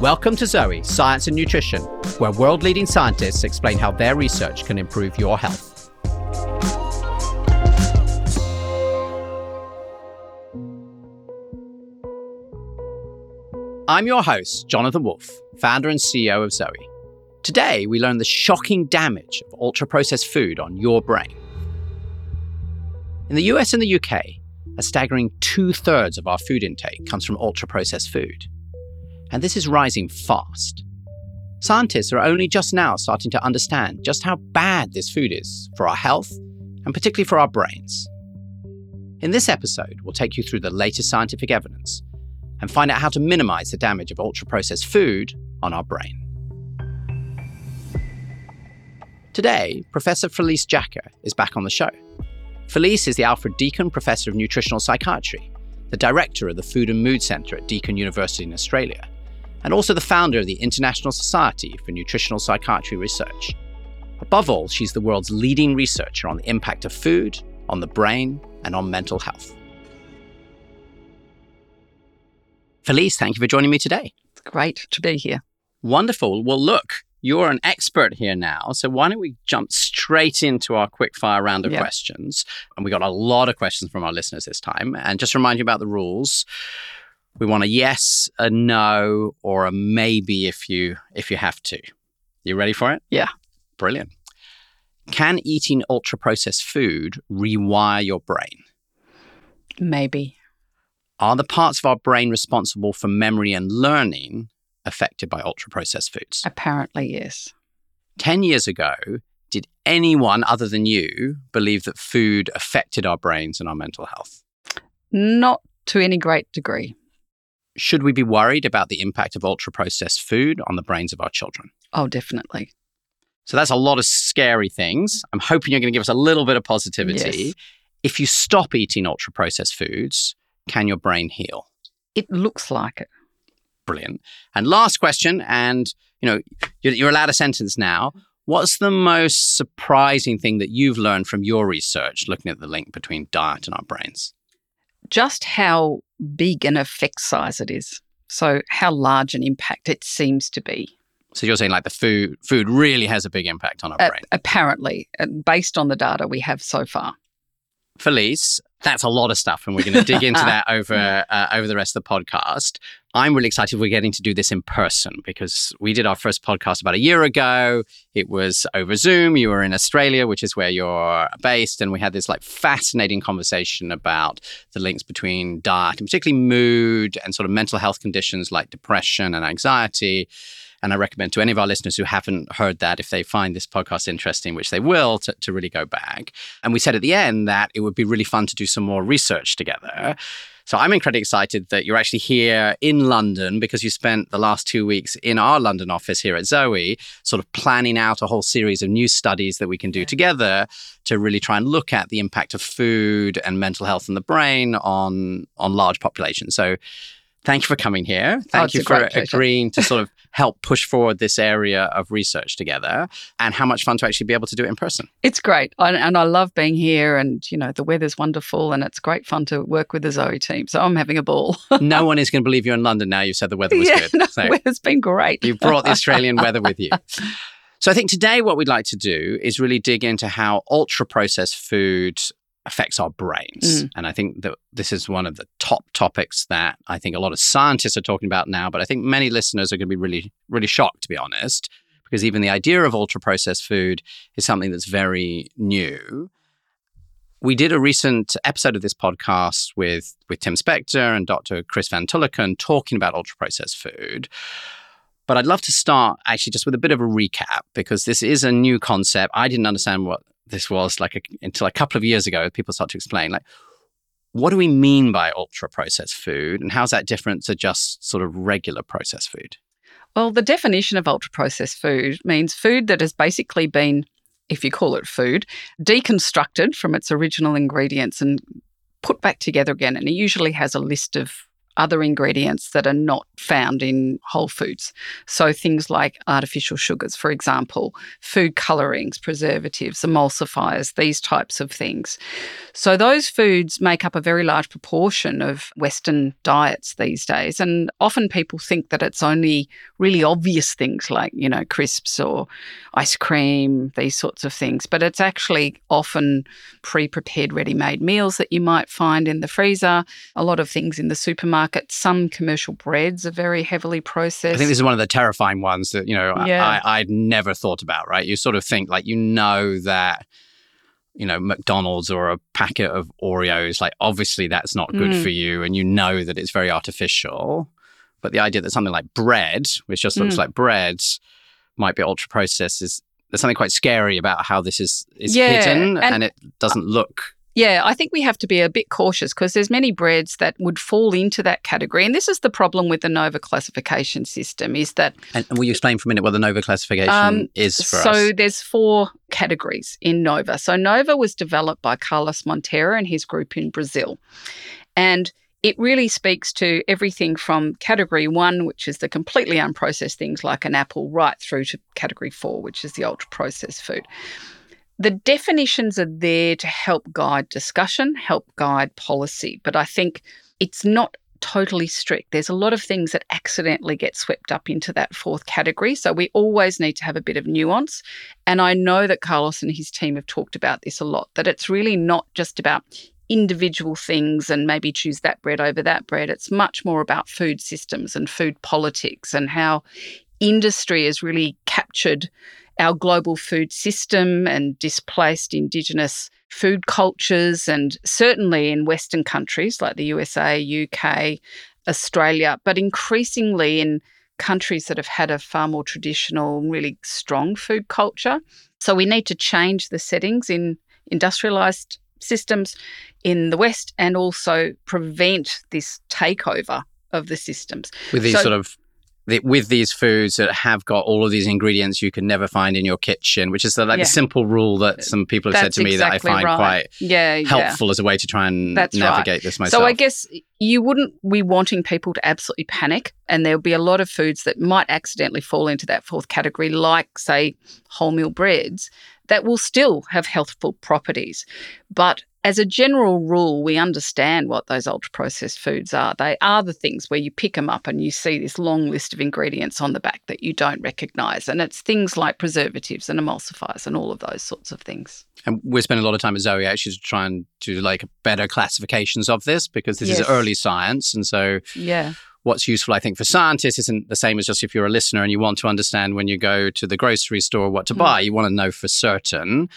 Welcome to Zoe, Science and Nutrition, where world leading scientists explain how their research can improve your health. I'm your host, Jonathan Wolf, founder and CEO of Zoe. Today, we learn the shocking damage of ultra processed food on your brain. In the US and the UK, a staggering two thirds of our food intake comes from ultra processed food. And this is rising fast. Scientists are only just now starting to understand just how bad this food is for our health and particularly for our brains. In this episode, we'll take you through the latest scientific evidence and find out how to minimize the damage of ultra processed food on our brain. Today, Professor Felice Jacka is back on the show. Felice is the Alfred Deakin Professor of Nutritional Psychiatry, the director of the Food and Mood Center at Deakin University in Australia, and also the founder of the International Society for Nutritional Psychiatry Research. Above all, she's the world's leading researcher on the impact of food on the brain and on mental health. Felice, thank you for joining me today. It's great to be here. Wonderful. Well, look, you're an expert here now. So why don't we jump straight into our quick fire round of yep. questions? And we got a lot of questions from our listeners this time. And just remind you about the rules. We want a yes, a no, or a maybe if you if you have to. You ready for it? Yeah. Brilliant. Can eating ultra processed food rewire your brain? Maybe. Are the parts of our brain responsible for memory and learning affected by ultra processed foods? Apparently, yes. 10 years ago, did anyone other than you believe that food affected our brains and our mental health? Not to any great degree. Should we be worried about the impact of ultra processed food on the brains of our children? Oh, definitely. So that's a lot of scary things. I'm hoping you're going to give us a little bit of positivity. Yes. If you stop eating ultra processed foods, can your brain heal? It looks like it. Brilliant. And last question, and you know, you're, you're allowed a sentence now. What's the most surprising thing that you've learned from your research looking at the link between diet and our brains? Just how big an effect size it is. So, how large an impact it seems to be. So you're saying like the food food really has a big impact on our uh, brain. Apparently, based on the data we have so far. Felice, that's a lot of stuff, and we're going to dig into that over uh, over the rest of the podcast. I'm really excited we're getting to do this in person because we did our first podcast about a year ago. It was over Zoom. You were in Australia, which is where you're based, and we had this like fascinating conversation about the links between diet and particularly mood and sort of mental health conditions like depression and anxiety. And I recommend to any of our listeners who haven't heard that, if they find this podcast interesting, which they will, to, to really go back. And we said at the end that it would be really fun to do some more research together. So I'm incredibly excited that you're actually here in London because you spent the last two weeks in our London office here at Zoe, sort of planning out a whole series of new studies that we can do together to really try and look at the impact of food and mental health in the brain on on large populations. So thank you for coming here. Thank oh, you for agreeing to sort of help push forward this area of research together and how much fun to actually be able to do it in person. It's great. And I love being here and, you know, the weather's wonderful and it's great fun to work with the Zoe team. So I'm having a ball. no one is going to believe you're in London now. You said the weather was yeah, good. No, so the weather's been great. you brought the Australian weather with you. So I think today what we'd like to do is really dig into how ultra processed food affects our brains. Mm. And I think that this is one of the top topics that I think a lot of scientists are talking about now, but I think many listeners are going to be really, really shocked, to be honest, because even the idea of ultra processed food is something that's very new. We did a recent episode of this podcast with, with Tim Spector and Dr. Chris Van Tulleken talking about ultra processed food. But I'd love to start actually just with a bit of a recap because this is a new concept. I didn't understand what this was like a, until a couple of years ago, people start to explain like, what do we mean by ultra processed food and how's that different to just sort of regular processed food? Well, the definition of ultra processed food means food that has basically been, if you call it food, deconstructed from its original ingredients and put back together again. And it usually has a list of other ingredients that are not found in whole foods. So things like artificial sugars, for example, food colorings, preservatives, emulsifiers, these types of things. So those foods make up a very large proportion of Western diets these days. And often people think that it's only really obvious things like, you know, crisps or ice cream, these sorts of things. But it's actually often pre prepared, ready made meals that you might find in the freezer, a lot of things in the supermarket. At some commercial breads are very heavily processed. I think this is one of the terrifying ones that, you know, yeah. I, I'd never thought about, right? You sort of think like, you know, that you know McDonald's or a packet of Oreos like obviously that's not good mm. for you and you know that it's very artificial but the idea that something like bread which just looks mm. like bread might be ultra processed is there's something quite scary about how this is is yeah, hidden and, and it doesn't look yeah, I think we have to be a bit cautious because there's many breads that would fall into that category. And this is the problem with the NOVA classification system is that And, will you explain for a minute what the NOVA classification um, is for so us? So there's four categories in NOVA. So NOVA was developed by Carlos Monteiro and his group in Brazil. And it really speaks to everything from category one, which is the completely unprocessed things like an apple, right through to category four, which is the ultra processed food. The definitions are there to help guide discussion, help guide policy, but I think it's not totally strict. There's a lot of things that accidentally get swept up into that fourth category. So we always need to have a bit of nuance. And I know that Carlos and his team have talked about this a lot, that it's really not just about individual things and maybe choose that bread over that bread. It's much more about food systems and food politics and how industry has really captured our global food system and displaced Indigenous food cultures, and certainly in Western countries like the USA, UK, Australia, but increasingly in countries that have had a far more traditional, really strong food culture. So we need to change the settings in industrialized systems in the West and also prevent this takeover of the systems. With these so, sort of with these foods that have got all of these ingredients you can never find in your kitchen, which is the, like yeah. a simple rule that some people have That's said to me exactly that I find right. quite yeah, helpful yeah. as a way to try and That's navigate right. this myself. So I guess you wouldn't be wanting people to absolutely panic, and there'll be a lot of foods that might accidentally fall into that fourth category, like say wholemeal breads, that will still have healthful properties. But as a general rule, we understand what those ultra processed foods are. They are the things where you pick them up and you see this long list of ingredients on the back that you don't recognize. And it's things like preservatives and emulsifiers and all of those sorts of things. And we're spending a lot of time at Zoe actually to try and do like better classifications of this because this Yes. is early science. And so Yeah. What's useful, I think, for scientists isn't the same as just if you're a listener and you want to understand when you go to the grocery store what to Mm. buy. You want to know for certain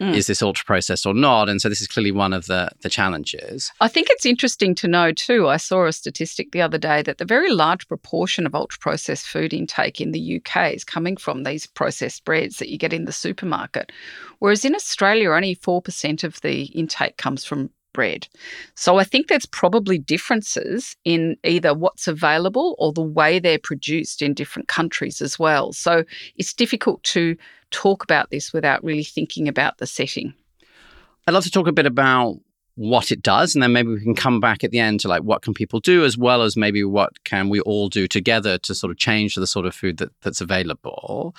Mm. is this ultra processed or not. And so this is clearly one of the the challenges. I think it's interesting to know too. I saw a statistic the other day that the very large proportion of ultra processed food intake in the UK is coming from these processed breads that you get in the supermarket. Whereas in Australia, only 4% of the intake comes from bread. So I think there's probably differences in either what's available or the way they're produced in different countries as well. So it's difficult to talk about this without really thinking about the setting. I'd love to talk a bit about what it does and then maybe we can come back at the end to like what can people do as well as maybe what can we all do together to sort of change the sort of food that, that's available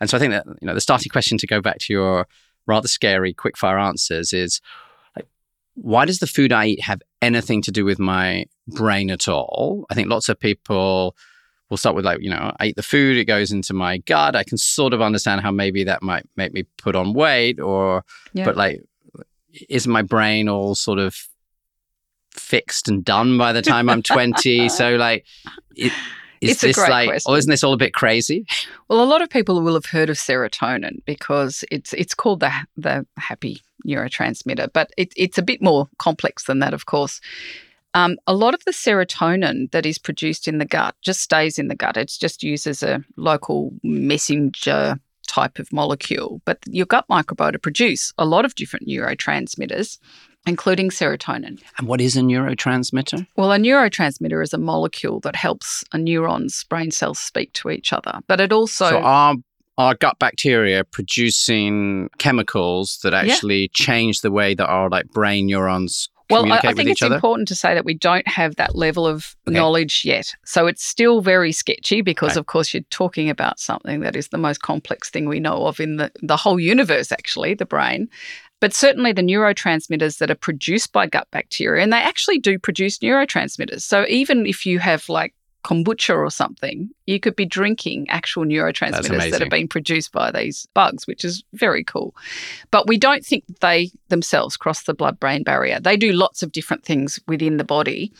and so i think that you know the starting question to go back to your rather scary quick fire answers is why does the food i eat have anything to do with my brain at all i think lots of people will start with like you know i eat the food it goes into my gut i can sort of understand how maybe that might make me put on weight or Yeah. but like isn't my brain all sort of fixed and done by the time I'm 20? so like, it, is It's a this great like, question. or isn't this all a bit crazy? Well, a lot of people will have heard of serotonin because it's it's called the the happy neurotransmitter, but it, it's a bit more complex than that, of course. Um, a lot of the serotonin that is produced in the gut just stays in the gut. It's just used as a local messenger type of molecule. But your gut microbiota produce a lot of different neurotransmitters, including serotonin. And what is a neurotransmitter? Well, a neurotransmitter is a molecule that helps a neuron's brain cells speak to each other, but it also So, our our gut bacteria producing chemicals that actually change the way that our like brain neurons communicate? Well, I, I think it's other? important to say that we don't have that level of Okay. knowledge yet. So it's still very sketchy because, Right. of course, you're talking about something that is the most complex thing we know of in the, the whole universe, actually, the brain. But certainly the neurotransmitters that are produced by gut bacteria, and they actually do produce neurotransmitters. So even if you have like kombucha or something, you could be drinking actual neurotransmitters that have been produced by these bugs, which is very cool. But we don't think they themselves cross the blood brain barrier. They do lots of different things within the body.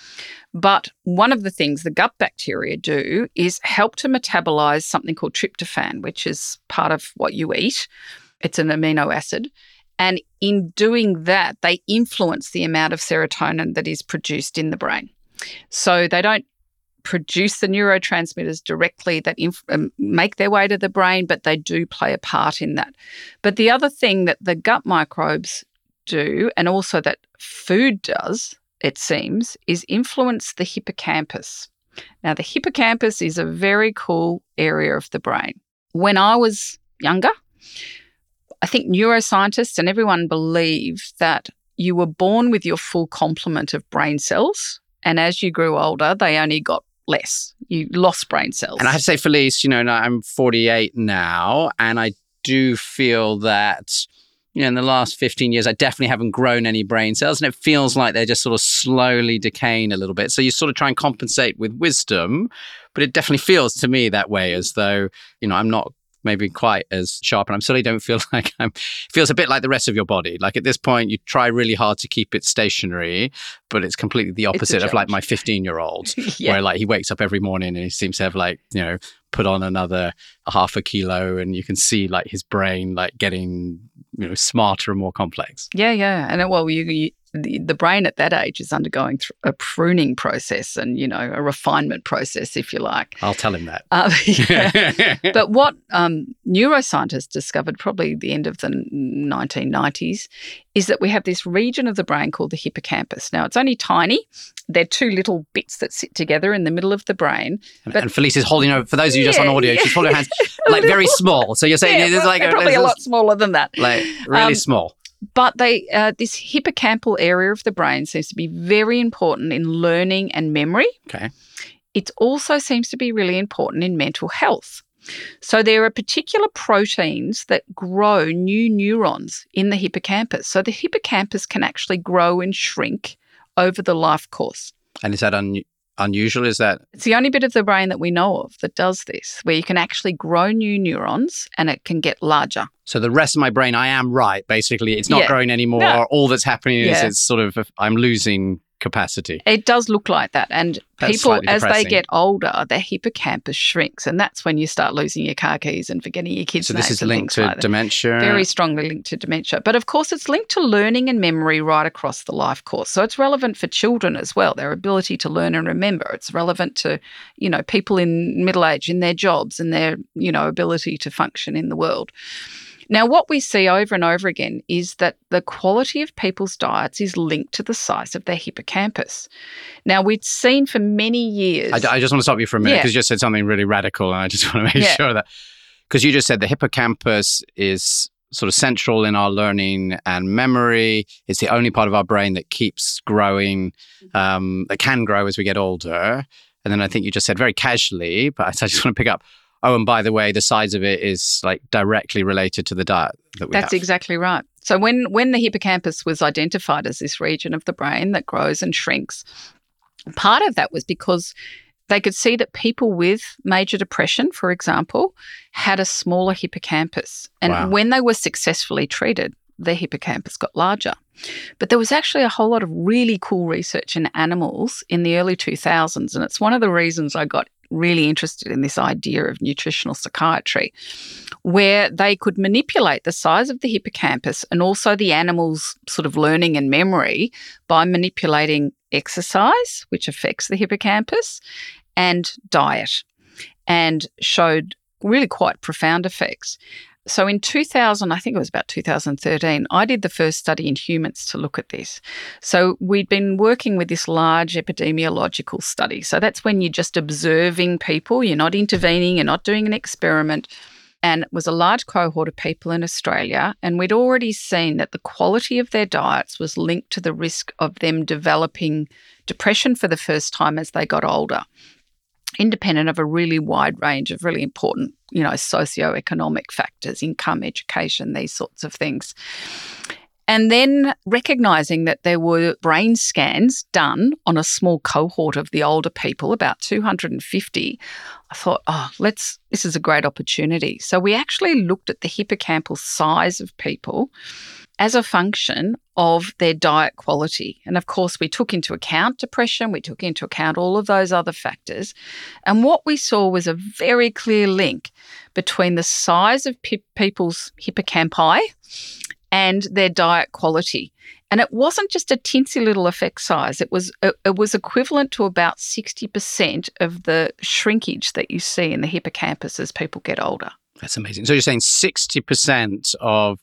But one of the things the gut bacteria do is help to metabolize something called tryptophan, which is part of what you eat. It's an amino acid. And in doing that, they influence the amount of serotonin that is produced in the brain. So they don't produce the neurotransmitters directly that inf- um, make their way to the brain, but they do play a part in that. But the other thing that the gut microbes do, and also that food does, it seems, is influence the hippocampus. Now, the hippocampus is a very cool area of the brain. When I was younger, I think neuroscientists and everyone believe that you were born with your full complement of brain cells. And as you grew older, they only got less. You lost brain cells. And I have to say, Felice, you know, I'm 48 now, and I do feel that, you know, in the last 15 years, I definitely haven't grown any brain cells, and it feels like they're just sort of slowly decaying a little bit. So you sort of try and compensate with wisdom, but it definitely feels to me that way, as though, you know, I'm not maybe quite as sharp and I'm certainly don't feel like I'm feels a bit like the rest of your body. Like at this point you try really hard to keep it stationary, but it's completely the opposite of like my 15 year old yeah. where like he wakes up every morning and he seems to have like you know put on another half a kilo and you can see like his brain like getting you know smarter and more complex Yeah, yeah, and well, you, you the, the brain at that age is undergoing a pruning process and you know a refinement process, if you like. i'll tell him that Um, yeah. But what um, neuroscientists discovered probably the end of the 1990s is that we have this region of the brain called the hippocampus. Now, it's only tiny. They're two little bits that sit together in the middle of the brain. and, But- and felice is holding her for those of you just on audio yeah. she's holding her hands like very small so you're saying Yeah, there's like a, probably a lot smaller than that. like really Um, small But they, uh, this hippocampal area of the brain seems to be very important in learning and memory. okay It also seems to be really important in mental health. So there are particular proteins that grow new neurons in the hippocampus. So the hippocampus can actually grow and shrink over the life course. and is that un- unusual is that It's the only bit of the brain that we know of that does this, where you can actually grow new neurons and it can get larger. so the rest of my brain i am right basically it's not Yeah. growing anymore No. all that's happening is it's sort of i'm losing capacity It does look like that. And That's people, as they get older, their hippocampus shrinks. And that's when you start losing your car keys and forgetting your kids' so names this is linked to like dementia Very strongly linked to dementia. But of course, it's linked to learning and memory right across the life course. So it's relevant for children as well, their ability to learn and remember. It's relevant to, you know, people in middle age, in their jobs and their, you know, ability to function in the world. Now, what we see over and over again is that the quality of people's diets is linked to the size of their hippocampus. Now, we've seen for many years. I, I just want to stop you for a minute Yeah. because you just said something really radical, and I just want to make Yeah. sure that because you just said the hippocampus is sort of central in our learning and memory. It's the only part of our brain that keeps growing, um, that can grow as we get older. And then I think you just said very casually, but I just want to pick up. Oh, and by the way, the size of it is like directly related to the diet that we That's have. exactly right. So when when the hippocampus was identified as this region of the brain that grows and shrinks, part of that was because they could see that people with major depression, for example, had a smaller hippocampus. And Wow. when they were successfully treated, their hippocampus got larger. But there was actually a whole lot of really cool research in animals in the early 2000s. And it's one of the reasons I got really interested in this idea of nutritional psychiatry, where they could manipulate the size of the hippocampus and also the animal's sort of learning and memory by manipulating exercise, which affects the hippocampus, and diet, and showed really quite profound effects. So in 2000, I think it was about 2013, I did the first study in humans to look at this. So we'd been working with this large epidemiological study. So that's when you're just observing people, you're not intervening, you're not doing an experiment. And it was a large cohort of people in Australia. And we'd already seen that the quality of their diets was linked to the risk of them developing depression for the first time as they got older independent of a really wide range of really important, you know, socioeconomic factors, income, education, these sorts of things. And then recognizing that there were brain scans done on a small cohort of the older people, about 250, I thought, oh, let's, this is a great opportunity. So we actually looked at the hippocampal size of people as a function of their diet quality. And of course, we took into account depression, we took into account all of those other factors. And what we saw was a very clear link between the size of pe- people's hippocampi and their diet quality. And it wasn't just a tinsy little effect size. It was it, it was equivalent to about 60% of the shrinkage that you see in the hippocampus as people get older. That's amazing. So you're saying 60% of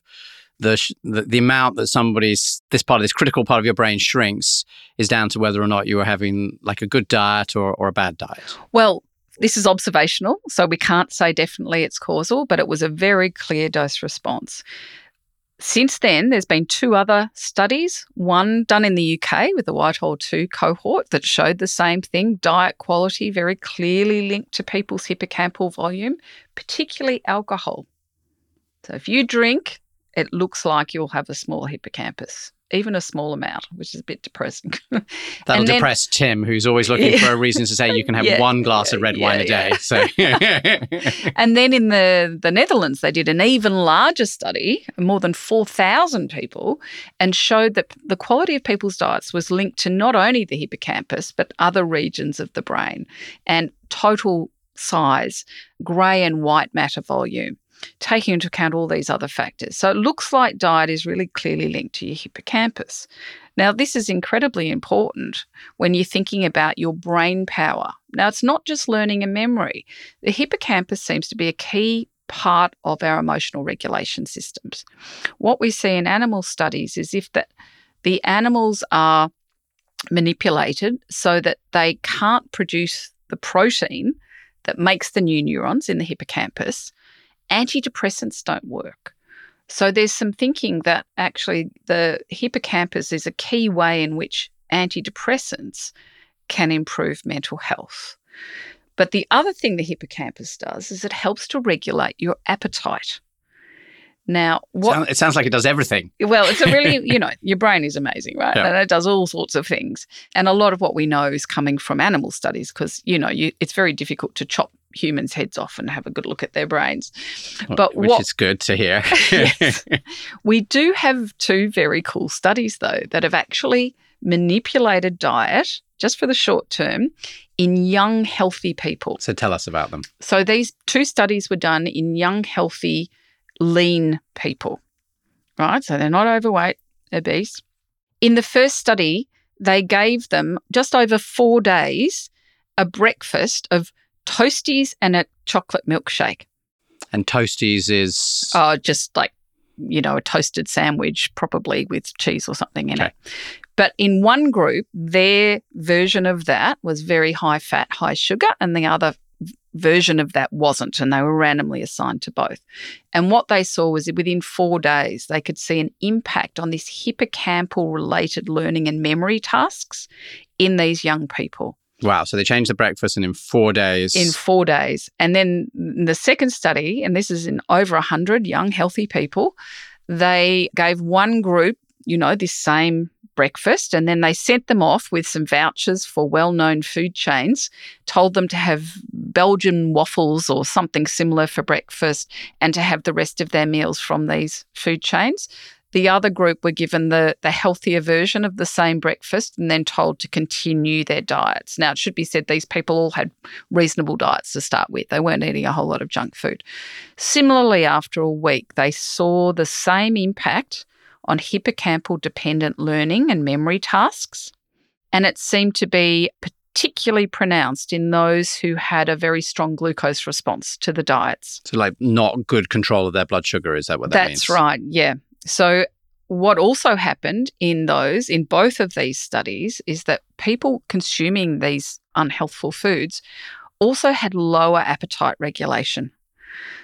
the, the, the amount that somebody's this part of this critical part of your brain shrinks is down to whether or not you are having like a good diet or, or a bad diet. Well, this is observational, so we can't say definitely it's causal, but it was a very clear dose response. Since then, there's been two other studies, one done in the UK with the Whitehall 2 cohort that showed the same thing diet quality very clearly linked to people's hippocampal volume, particularly alcohol. So if you drink, it looks like you'll have a small hippocampus, even a small amount, which is a bit depressing. That'll then, depress Tim, who's always looking yeah. for a reason to say you can have yeah, one glass yeah, of red wine a day. So, and then in the the Netherlands, they did an even larger study, more than four thousand people, and showed that the quality of people's diets was linked to not only the hippocampus but other regions of the brain and total size, grey and white matter volume taking into account all these other factors. So it looks like diet is really clearly linked to your hippocampus. Now, this is incredibly important when you're thinking about your brain power. Now, it's not just learning and memory, the hippocampus seems to be a key part of our emotional regulation systems. What we see in animal studies is if that the animals are manipulated so that they can't produce the protein that makes the new neurons in the hippocampus, antidepressants don't work. So there's some thinking that actually the hippocampus is a key way in which antidepressants can improve mental health. But the other thing the hippocampus does is it helps to regulate your appetite. Now, what it sounds like it does everything. Well, it's a really, you know, your brain is amazing, right? Yeah. And it does all sorts of things. And a lot of what we know is coming from animal studies because, you know, you, it's very difficult to chop humans' heads off and have a good look at their brains. But which what, is good to hear. yes, we do have two very cool studies though that have actually manipulated diet just for the short term in young healthy people. So tell us about them. So these two studies were done in young healthy lean people, right? So they're not overweight, obese. In the first study, they gave them just over four days a breakfast of toasties and a chocolate milkshake. And toasties is oh, just like you know, a toasted sandwich, probably with cheese or something in okay. it. But in one group, their version of that was very high fat, high sugar, and the other version of that wasn't, and they were randomly assigned to both. And what they saw was that within four days, they could see an impact on this hippocampal related learning and memory tasks in these young people. Wow. So they changed the breakfast and in four days. In four days. And then the second study, and this is in over 100 young, healthy people, they gave one group, you know, this same breakfast, and then they sent them off with some vouchers for well known food chains, told them to have Belgian waffles or something similar for breakfast, and to have the rest of their meals from these food chains. The other group were given the, the healthier version of the same breakfast and then told to continue their diets. Now, it should be said these people all had reasonable diets to start with. They weren't eating a whole lot of junk food. Similarly, after a week, they saw the same impact on hippocampal dependent learning and memory tasks. And it seemed to be particularly pronounced in those who had a very strong glucose response to the diets. So, like, not good control of their blood sugar, is that what that That's means? That's right, yeah. So, what also happened in those, in both of these studies, is that people consuming these unhealthful foods also had lower appetite regulation.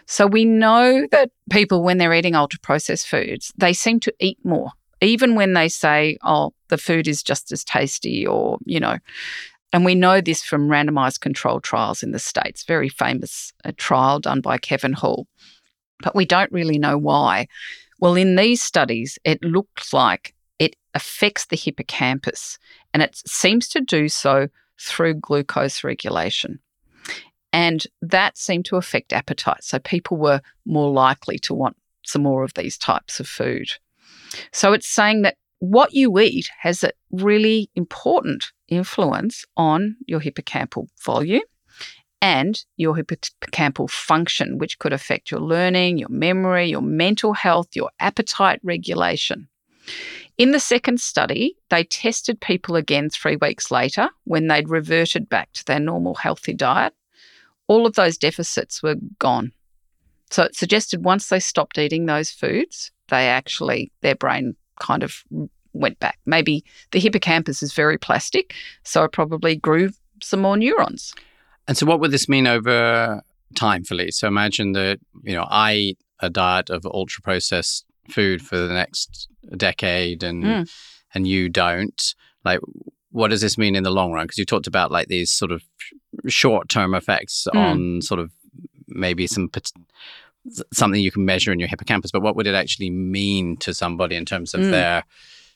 So we know that people, when they're eating ultra processed foods, they seem to eat more, even when they say, oh, the food is just as tasty or, you know. And we know this from randomized controlled trials in the States, very famous a trial done by Kevin Hall. But we don't really know why. Well, in these studies, it looks like it affects the hippocampus and it seems to do so through glucose regulation. And that seemed to affect appetite. So people were more likely to want some more of these types of food. So it's saying that what you eat has a really important influence on your hippocampal volume and your hippocampal function, which could affect your learning, your memory, your mental health, your appetite regulation. In the second study, they tested people again three weeks later when they'd reverted back to their normal healthy diet. All of those deficits were gone. So it suggested once they stopped eating those foods, they actually, their brain kind of went back. Maybe the hippocampus is very plastic, so it probably grew some more neurons. And so, what would this mean over time, Felice? So, imagine that you know I eat a diet of ultra processed food for the next decade, and mm. and you don't. Like, what does this mean in the long run? Because you talked about like these sort of short term effects mm. on sort of maybe some something you can measure in your hippocampus, but what would it actually mean to somebody in terms of mm. their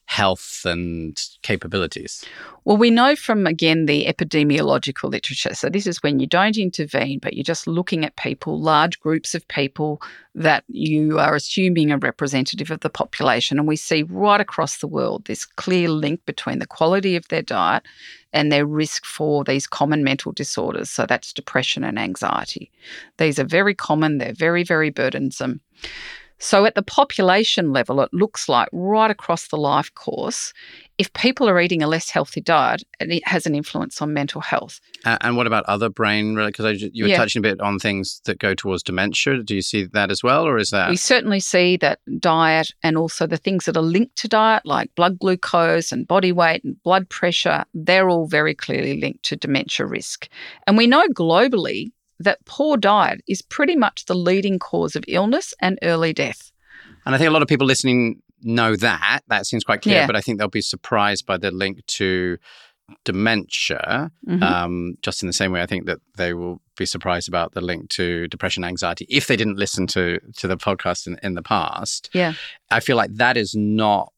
health and capabilities? Well, we know from, again, the epidemiological literature. So, this is when you don't intervene, but you're just looking at people, large groups of people that you are assuming are representative of the population. And we see right across the world this clear link between the quality of their diet and their risk for these common mental disorders. So, that's depression and anxiety. These are very common, they're very, very burdensome. So, at the population level, it looks like right across the life course, if people are eating a less healthy diet, it has an influence on mental health. Uh, and what about other brain? Because you were yeah. touching a bit on things that go towards dementia. Do you see that as well, or is that? We certainly see that diet and also the things that are linked to diet, like blood glucose and body weight and blood pressure, they're all very clearly linked to dementia risk. And we know globally that poor diet is pretty much the leading cause of illness and early death. And I think a lot of people listening know that. That seems quite clear, yeah. but I think they'll be surprised by the link to dementia, mm-hmm. um, just in the same way I think that they will be surprised about the link to depression anxiety if they didn't listen to to the podcast in, in the past. Yeah. I feel like that is not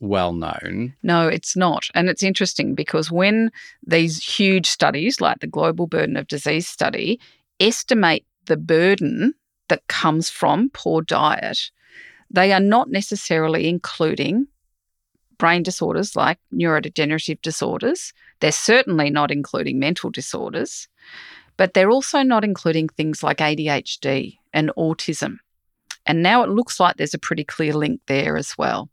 well known. No, it's not. And it's interesting because when these huge studies like the Global Burden of Disease study estimate the burden that comes from poor diet, they are not necessarily including brain disorders like neurodegenerative disorders. They're certainly not including mental disorders, but they're also not including things like ADHD and autism. And now it looks like there's a pretty clear link there as well.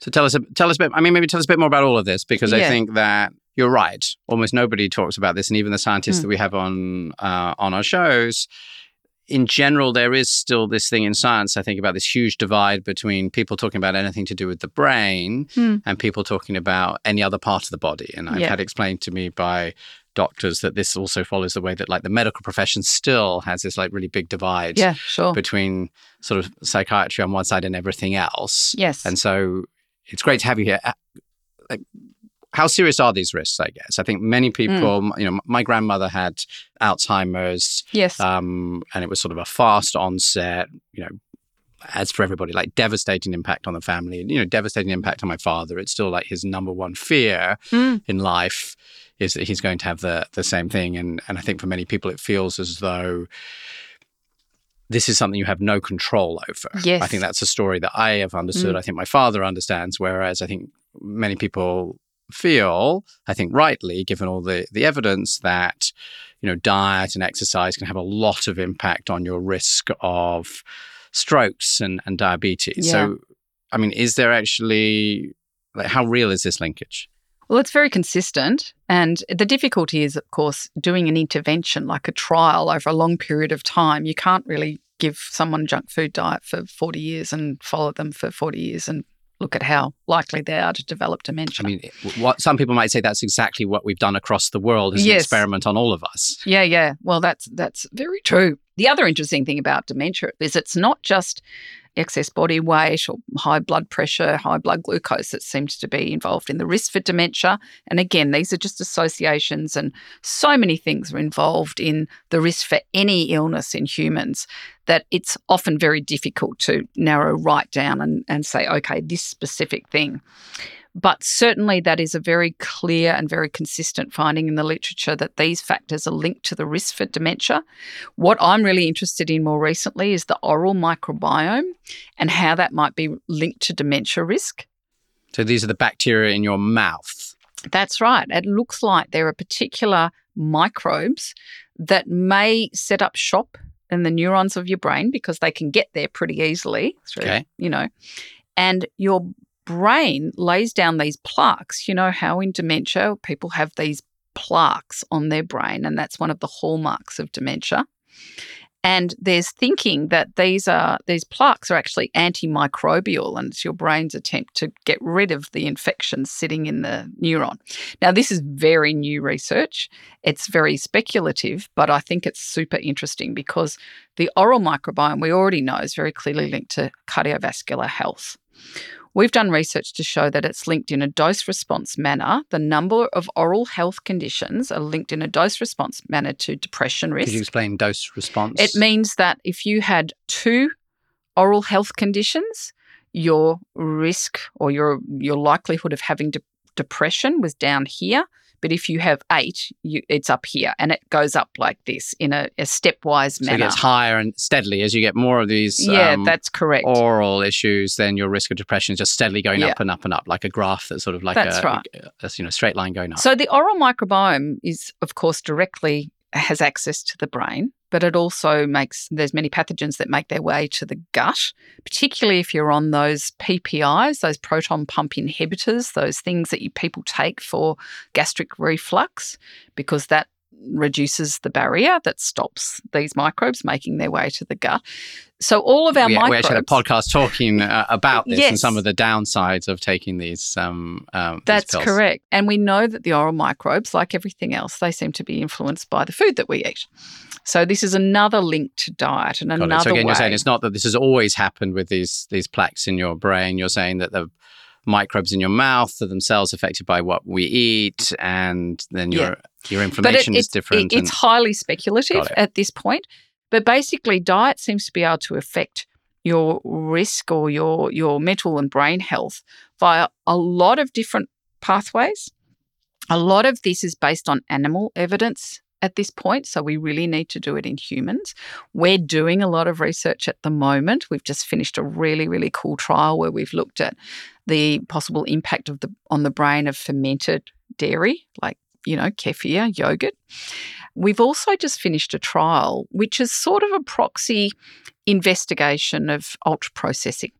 So tell us, tell us a bit. I mean, maybe tell us a bit more about all of this because yeah. I think that you're right. Almost nobody talks about this, and even the scientists mm. that we have on uh, on our shows. In general, there is still this thing in science, I think, about this huge divide between people talking about anything to do with the brain mm. and people talking about any other part of the body. And I've yeah. had explained to me by doctors that this also follows the way that like the medical profession still has this like really big divide yeah, sure. between sort of psychiatry on one side and everything else. Yes. And so it's great to have you here. Like how serious are these risks? I guess I think many hmm. people, mm. you know, my grandmother had Alzheimer's, yes, um, and it was sort of a fast onset. You know, as for everybody, like devastating impact on the family, And, you know, devastating impact on my father. It's still like his number one fear mm. in life is that he's going to have the the same thing, and and I think for many people it feels as though this is something you have no control over. Yes. I think that's a story that I have understood. Mm. I think my father understands, whereas I think many people feel, I think rightly, given all the, the evidence, that you know diet and exercise can have a lot of impact on your risk of strokes and, and diabetes. Yeah. So, I mean, is there actually like how real is this linkage? Well, it's very consistent. And the difficulty is, of course, doing an intervention like a trial over a long period of time. You can't really give someone junk food diet for 40 years and follow them for 40 years and look at how likely they are to develop dementia. I mean, what some people might say that's exactly what we've done across the world as yes. an experiment on all of us. Yeah, yeah. Well, that's that's very true. The other interesting thing about dementia is it's not just excess body weight or high blood pressure, high blood glucose that seems to be involved in the risk for dementia. And again, these are just associations, and so many things are involved in the risk for any illness in humans that it's often very difficult to narrow right down and, and say, okay, this specific thing. But certainly, that is a very clear and very consistent finding in the literature that these factors are linked to the risk for dementia. What I'm really interested in more recently is the oral microbiome and how that might be linked to dementia risk. So, these are the bacteria in your mouth. That's right. It looks like there are particular microbes that may set up shop in the neurons of your brain because they can get there pretty easily through, okay. you know, and your brain lays down these plaques. You know how in dementia people have these plaques on their brain, and that's one of the hallmarks of dementia. And there's thinking that these are these plaques are actually antimicrobial, and it's your brain's attempt to get rid of the infection sitting in the neuron. Now, this is very new research. It's very speculative, but I think it's super interesting because the oral microbiome we already know is very clearly linked to cardiovascular health. We've done research to show that it's linked in a dose response manner. The number of oral health conditions are linked in a dose response manner to depression risk. Could you explain dose response? It means that if you had two oral health conditions, your risk or your your likelihood of having de- depression was down here. But if you have eight, you, it's up here and it goes up like this in a, a stepwise so manner. it gets higher and steadily as you get more of these yeah, um, that's correct. oral issues, then your risk of depression is just steadily going Yeah. up and up and up, like a graph that's sort of like That's a, right. a, you know straight line going up. So the oral microbiome is, of course, directly has access to the brain, but it also makes there's many pathogens that make their way to the gut, particularly if you're on those PPIs, those proton pump inhibitors, those things that you people take for gastric reflux, because that reduces the barrier that stops these microbes making their way to the gut. So all of our we, we actually had a podcast talking uh, about this and Yes. some of the downsides of taking these. Um, um, these That's pills. correct. And we know that the oral microbes, like everything else, they seem to be influenced by the food that we eat. So this is another link to diet and Got another it. So again, way. you're saying it's not that this has always happened with these these plaques in your brain. You're saying that the microbes in your mouth are themselves affected by what we eat, and then your Yeah. Your but it- is different. it- it's highly speculative it. at this point. But basically, diet seems to be able to affect your risk or your your mental and brain health via a lot of different pathways. A lot of this is based on animal evidence at this point, so we really need to do it in humans. We're doing a lot of research at the moment. We've just finished a really really cool trial where we've looked at the possible impact of the on the brain of fermented dairy like you know, kefir, yogurt. We've also just finished a trial, which is sort of a proxy investigation of ultra processing.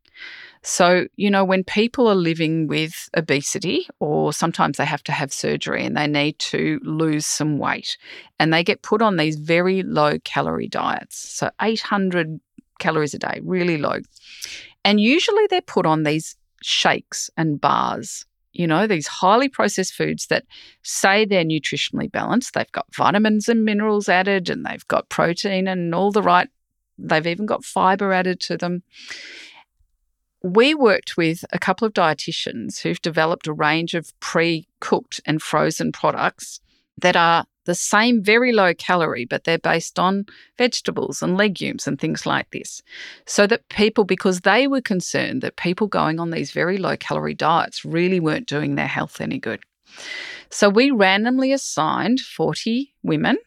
So, you know, when people are living with obesity, or sometimes they have to have surgery and they need to lose some weight, and they get put on these very low calorie diets. So, 800 calories a day, really low. And usually they're put on these shakes and bars, you know, these highly processed foods that say they're nutritionally balanced. They've got vitamins and minerals added, and they've got protein and all the right, they've even got fiber added to them. We worked with a couple of dietitians who've developed a range of pre cooked and frozen products that are the same very low calorie, but they're based on vegetables and legumes and things like this. So that people, because they were concerned that people going on these very low calorie diets really weren't doing their health any good. So we randomly assigned 40 women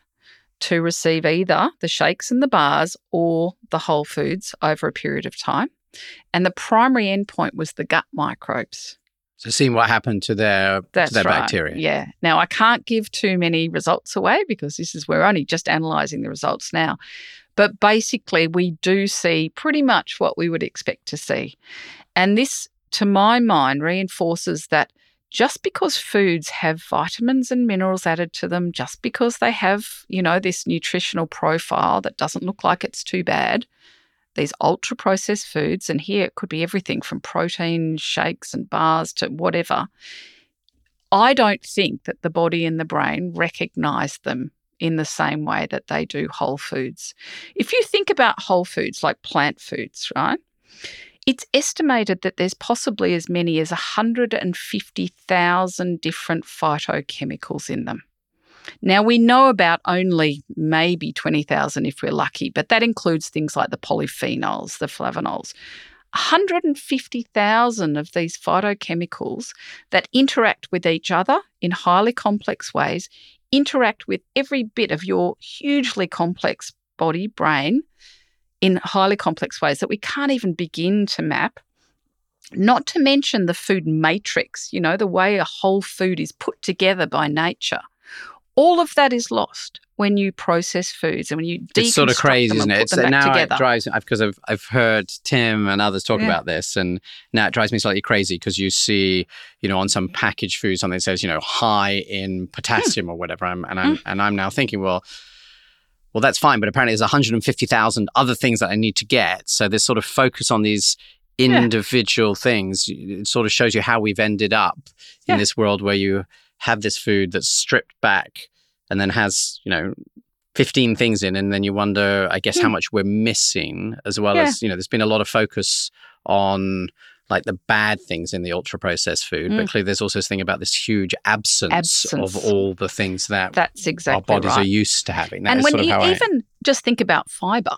to receive either the shakes and the bars or the whole foods over a period of time. And the primary endpoint was the gut microbes. Seeing what happened to their That's to their right. bacteria. Yeah. Now I can't give too many results away because this is we're only just analysing the results now. But basically, we do see pretty much what we would expect to see, and this, to my mind, reinforces that just because foods have vitamins and minerals added to them, just because they have you know this nutritional profile that doesn't look like it's too bad. These ultra processed foods, and here it could be everything from protein shakes and bars to whatever. I don't think that the body and the brain recognize them in the same way that they do whole foods. If you think about whole foods like plant foods, right? It's estimated that there's possibly as many as 150,000 different phytochemicals in them. Now, we know about only maybe 20,000 if we're lucky, but that includes things like the polyphenols, the flavonols. 150,000 of these phytochemicals that interact with each other in highly complex ways, interact with every bit of your hugely complex body, brain, in highly complex ways that we can't even begin to map. Not to mention the food matrix, you know, the way a whole food is put together by nature. All of that is lost when you process foods and when you deconstruct it's sort of crazy, isn't it? It's now together. it drives me because I've I've heard Tim and others talk Yeah. about this, and now it drives me slightly crazy because you see, you know, on some packaged food something that says, you know, high in hmm. potassium or whatever, I'm, and I'm hmm. and I'm now thinking, well. Well, that's fine, but apparently there's 150,000 other things that I need to get. So this sort of focus on these Yeah. individual things, it sort of shows you how we've ended up in this world where you have this food that's stripped back and then has, you know, 15 things in and then you wonder i guess how Hmm. much we're missing as well Yeah. as you know there's been a lot of focus on like the bad things in the ultra processed food but Mm. clearly there's also this thing about this huge absence, Absence. of all the things that That's exactly our bodies right. are used to having That and when you how I- even just think about fiber,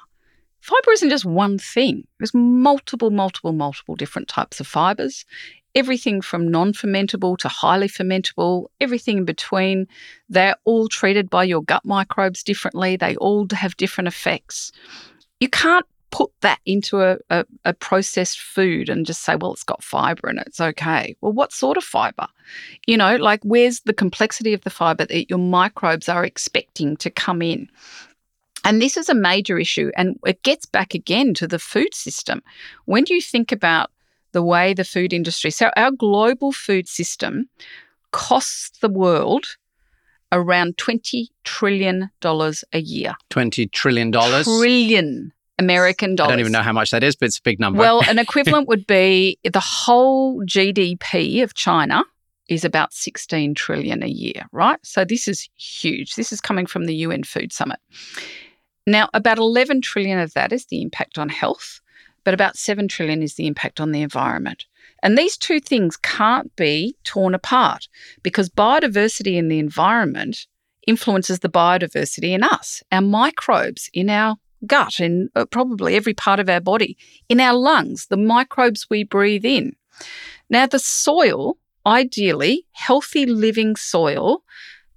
fiber isn't just one thing. There's multiple, multiple, multiple different types of fibers. Everything from non fermentable to highly fermentable, everything in between. They're all treated by your gut microbes differently. They all have different effects. You can't put that into a, a, a processed food and just say, well, it's got fiber in it. It's okay. Well, what sort of fiber? You know, like where's the complexity of the fiber that your microbes are expecting to come in? And this is a major issue. And it gets back again to the food system. When you think about the way the food industry, so our global food system costs the world around $20 trillion a year. 20 trillion dollars Trillion American dollars. i don't even know how much that is but it's a big number Well, an equivalent would be the whole GDP of China is about 16 trillion a year, right? So this is huge. This is coming from the UN Food Summit. Now, about 11 trillion of that is the impact on health, but about 7 trillion is the impact on the environment. And these two things can't be torn apart because biodiversity in the environment influences the biodiversity in us, our microbes in our gut, in uh, probably every part of our body, in our lungs, the microbes we breathe in. Now, the soil, ideally, healthy living soil,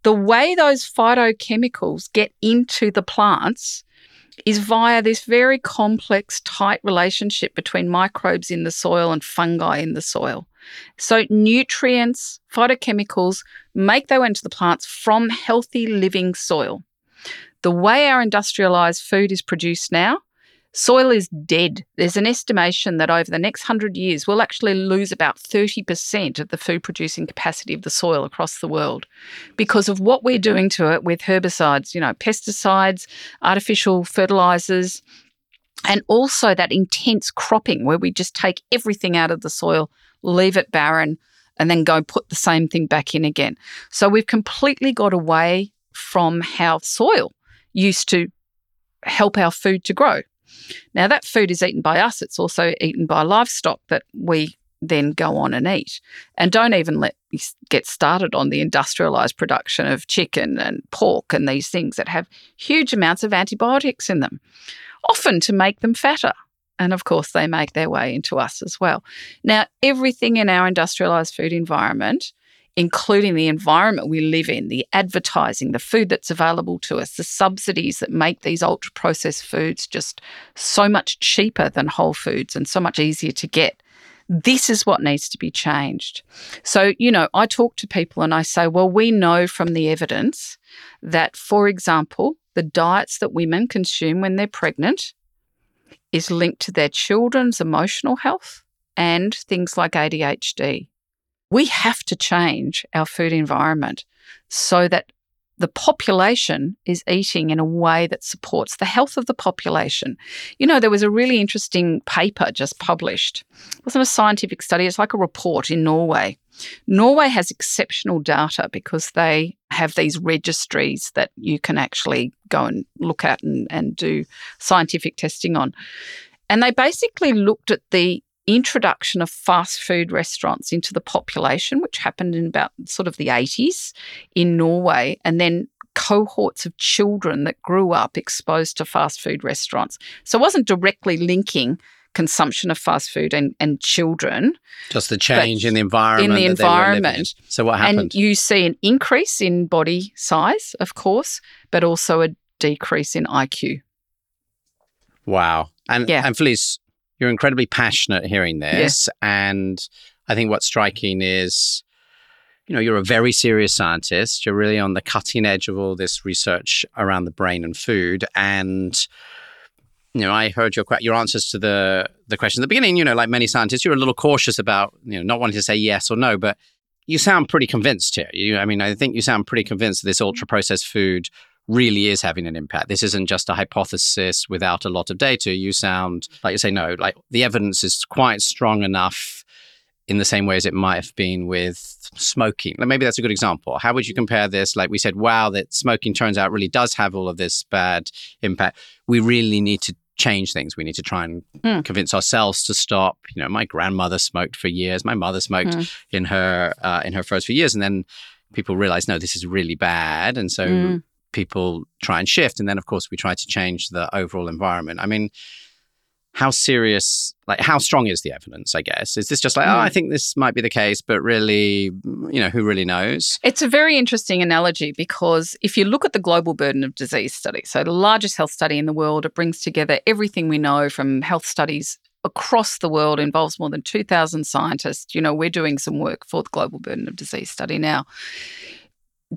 the way those phytochemicals get into the plants is via this very complex, tight relationship between microbes in the soil and fungi in the soil. So, nutrients, phytochemicals make their way into the plants from healthy living soil. The way our industrialized food is produced now, soil is dead. There's an estimation that over the next 100 years, we'll actually lose about 30% of the food producing capacity of the soil across the world because of what we're doing to it with herbicides, you know, pesticides, artificial fertilizers, and also that intense cropping where we just take everything out of the soil, leave it barren, and then go put the same thing back in again. So we've completely got away from how soil used to help our food to grow. Now, that food is eaten by us, it's also eaten by livestock that we then go on and eat. And don't even let me get started on the industrialized production of chicken and pork and these things that have huge amounts of antibiotics in them, often to make them fatter. And of course, they make their way into us as well. Now, everything in our industrialized food environment including the environment we live in, the advertising, the food that's available to us, the subsidies that make these ultra processed foods just so much cheaper than whole foods and so much easier to get. This is what needs to be changed. So, you know, I talk to people and I say, well, we know from the evidence that, for example, the diets that women consume when they're pregnant is linked to their children's emotional health and things like ADHD we have to change our food environment so that the population is eating in a way that supports the health of the population. You know, there was a really interesting paper just published. It wasn't a scientific study, it's like a report in Norway. Norway has exceptional data because they have these registries that you can actually go and look at and, and do scientific testing on. And they basically looked at the introduction of fast food restaurants into the population, which happened in about sort of the 80s in Norway, and then cohorts of children that grew up exposed to fast food restaurants. So it wasn't directly linking consumption of fast food and, and children. Just the change in the environment. In the environment. In. So what happened? And you see an increase in body size, of course, but also a decrease in IQ. Wow. And yeah. and Felice, you're incredibly passionate hearing this. Yeah. And I think what's striking is, you know, you're a very serious scientist. You're really on the cutting edge of all this research around the brain and food. And you know, I heard your your answers to the the question at the beginning. You know, like many scientists, you're a little cautious about you know not wanting to say yes or no, but you sound pretty convinced here. You, I mean, I think you sound pretty convinced that this mm-hmm. ultra processed food really is having an impact. This isn't just a hypothesis without a lot of data. You sound like you say no, like the evidence is quite strong enough in the same way as it might have been with smoking. Like maybe that's a good example. How would you compare this? Like we said, wow, that smoking turns out really does have all of this bad impact. We really need to change things. We need to try and mm. convince ourselves to stop. You know, my grandmother smoked for years. My mother smoked mm. in her uh, in her first few years, and then people realize, no, this is really bad, and so mm. People try and shift. And then, of course, we try to change the overall environment. I mean, how serious like how strong is the evidence i guess is this just like mm. oh i hmm. think this might be the case but really you know who really knows it's a very interesting analogy because if you look at the global burden of disease study so the largest health study in the world it brings together everything we know from health studies across the world involves more than 2000 scientists you know we're doing some work for the global burden of disease study now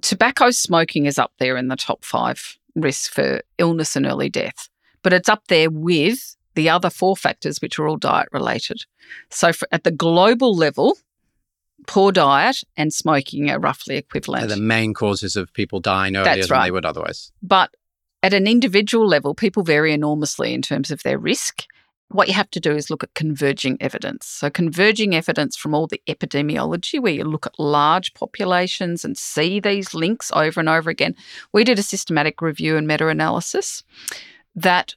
tobacco smoking is up there in the top 5 risks for illness and early death but it's up there with the other four factors, which are all diet related. So, for, at the global level, poor diet and smoking are roughly equivalent. They're the main causes of people dying earlier That's than right. they would otherwise. But at an individual level, people vary enormously in terms of their risk. What you have to do is look at converging evidence. So, converging evidence from all the epidemiology, where you look at large populations and see these links over and over again. We did a systematic review and meta analysis that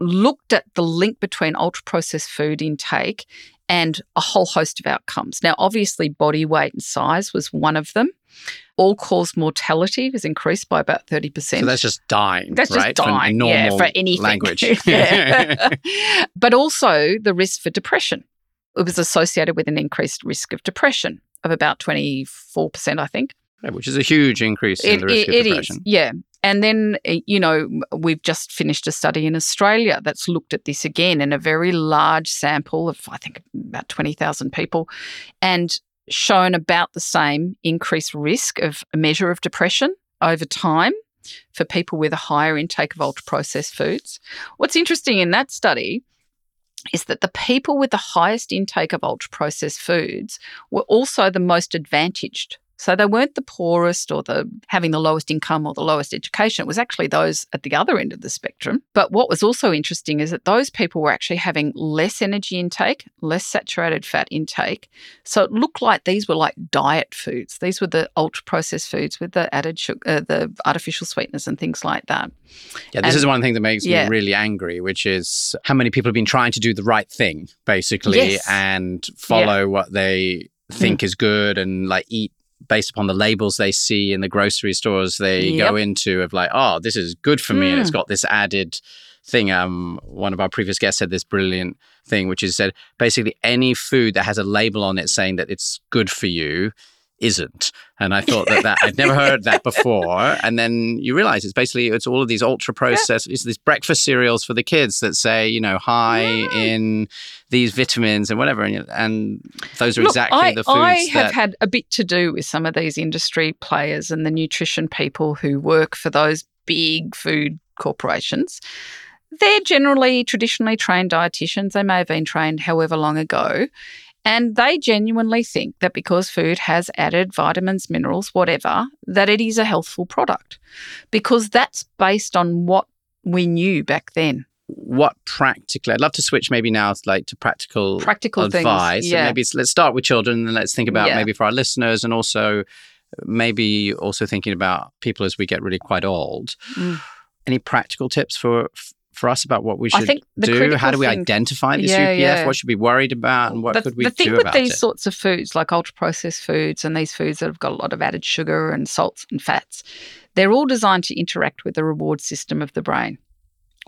looked at the link between ultra processed food intake and a whole host of outcomes. Now, obviously, body weight and size was one of them. All cause mortality was increased by about 30%. So that's just dying. That's right? just dying, for yeah, for anything. Language. but also the risk for depression. It was associated with an increased risk of depression of about 24%, I think. Yeah, which is a huge increase in the risk it, of depression. It is, yeah. And then, eh, you know, we've just finished a study in Australia that's looked at this again in a very large sample of, I think, about 20,000 people and shown about the same increased risk of a measure of depression over time for people with a higher intake of ultra processed foods. What's interesting in that study is that the people with the highest intake of ultra processed foods were also the most advantaged so they weren't the poorest or the having the lowest income or the lowest education. It was actually those at the other end of the spectrum. But what was also interesting is that those people were actually having less energy intake, less saturated fat intake. So it looked like these were like diet foods. These were the ultra processed foods with the added sugar, uh, the artificial sweeteners and things like that. Yeah, this and, is one thing that makes yeah. me really angry, which is how many people have been trying to do the right thing, basically, yes. and follow yeah. what they think mm. is good and like eat based upon the labels they see in the grocery stores they yep. go into of like, oh, this is good for me, mm. and it's hmm. got this added thing. Um, one of our previous guests said this brilliant thing, which is said basically any food that has a label on it saying that it's good for you isn't. And I thought that, that I'd never heard that before. And then you realize it's basically it's all of these ultra processed, it's these breakfast cereals for the kids that say, you know, high yeah. in these vitamins and whatever. And, and those are Look, exactly I, the foods. I that, have had a bit to do with some of these industry players and the nutrition people who work for those big food corporations. They're generally traditionally trained dietitians. They may have been trained however long ago. And they genuinely think that because food has added vitamins, minerals, whatever, that it is a healthful product because that's based on what we knew back then. What practically, I'd love to switch maybe now like to practical, practical advice. Things, yeah. maybe let's start with children and let's think about yeah. maybe for our listeners and also maybe also thinking about people as we get really quite old. Mm. Any practical tips for for us about what we I should think do? How do we thing- identify this Yeah, UPF? yeah. What should we be worried about, and what the, could we do about it? the thing with these it? sorts of foods, like ultra processed foods and these foods that have got a lot of added sugar and salts and fats, they're all designed to interact with the reward system of the brain.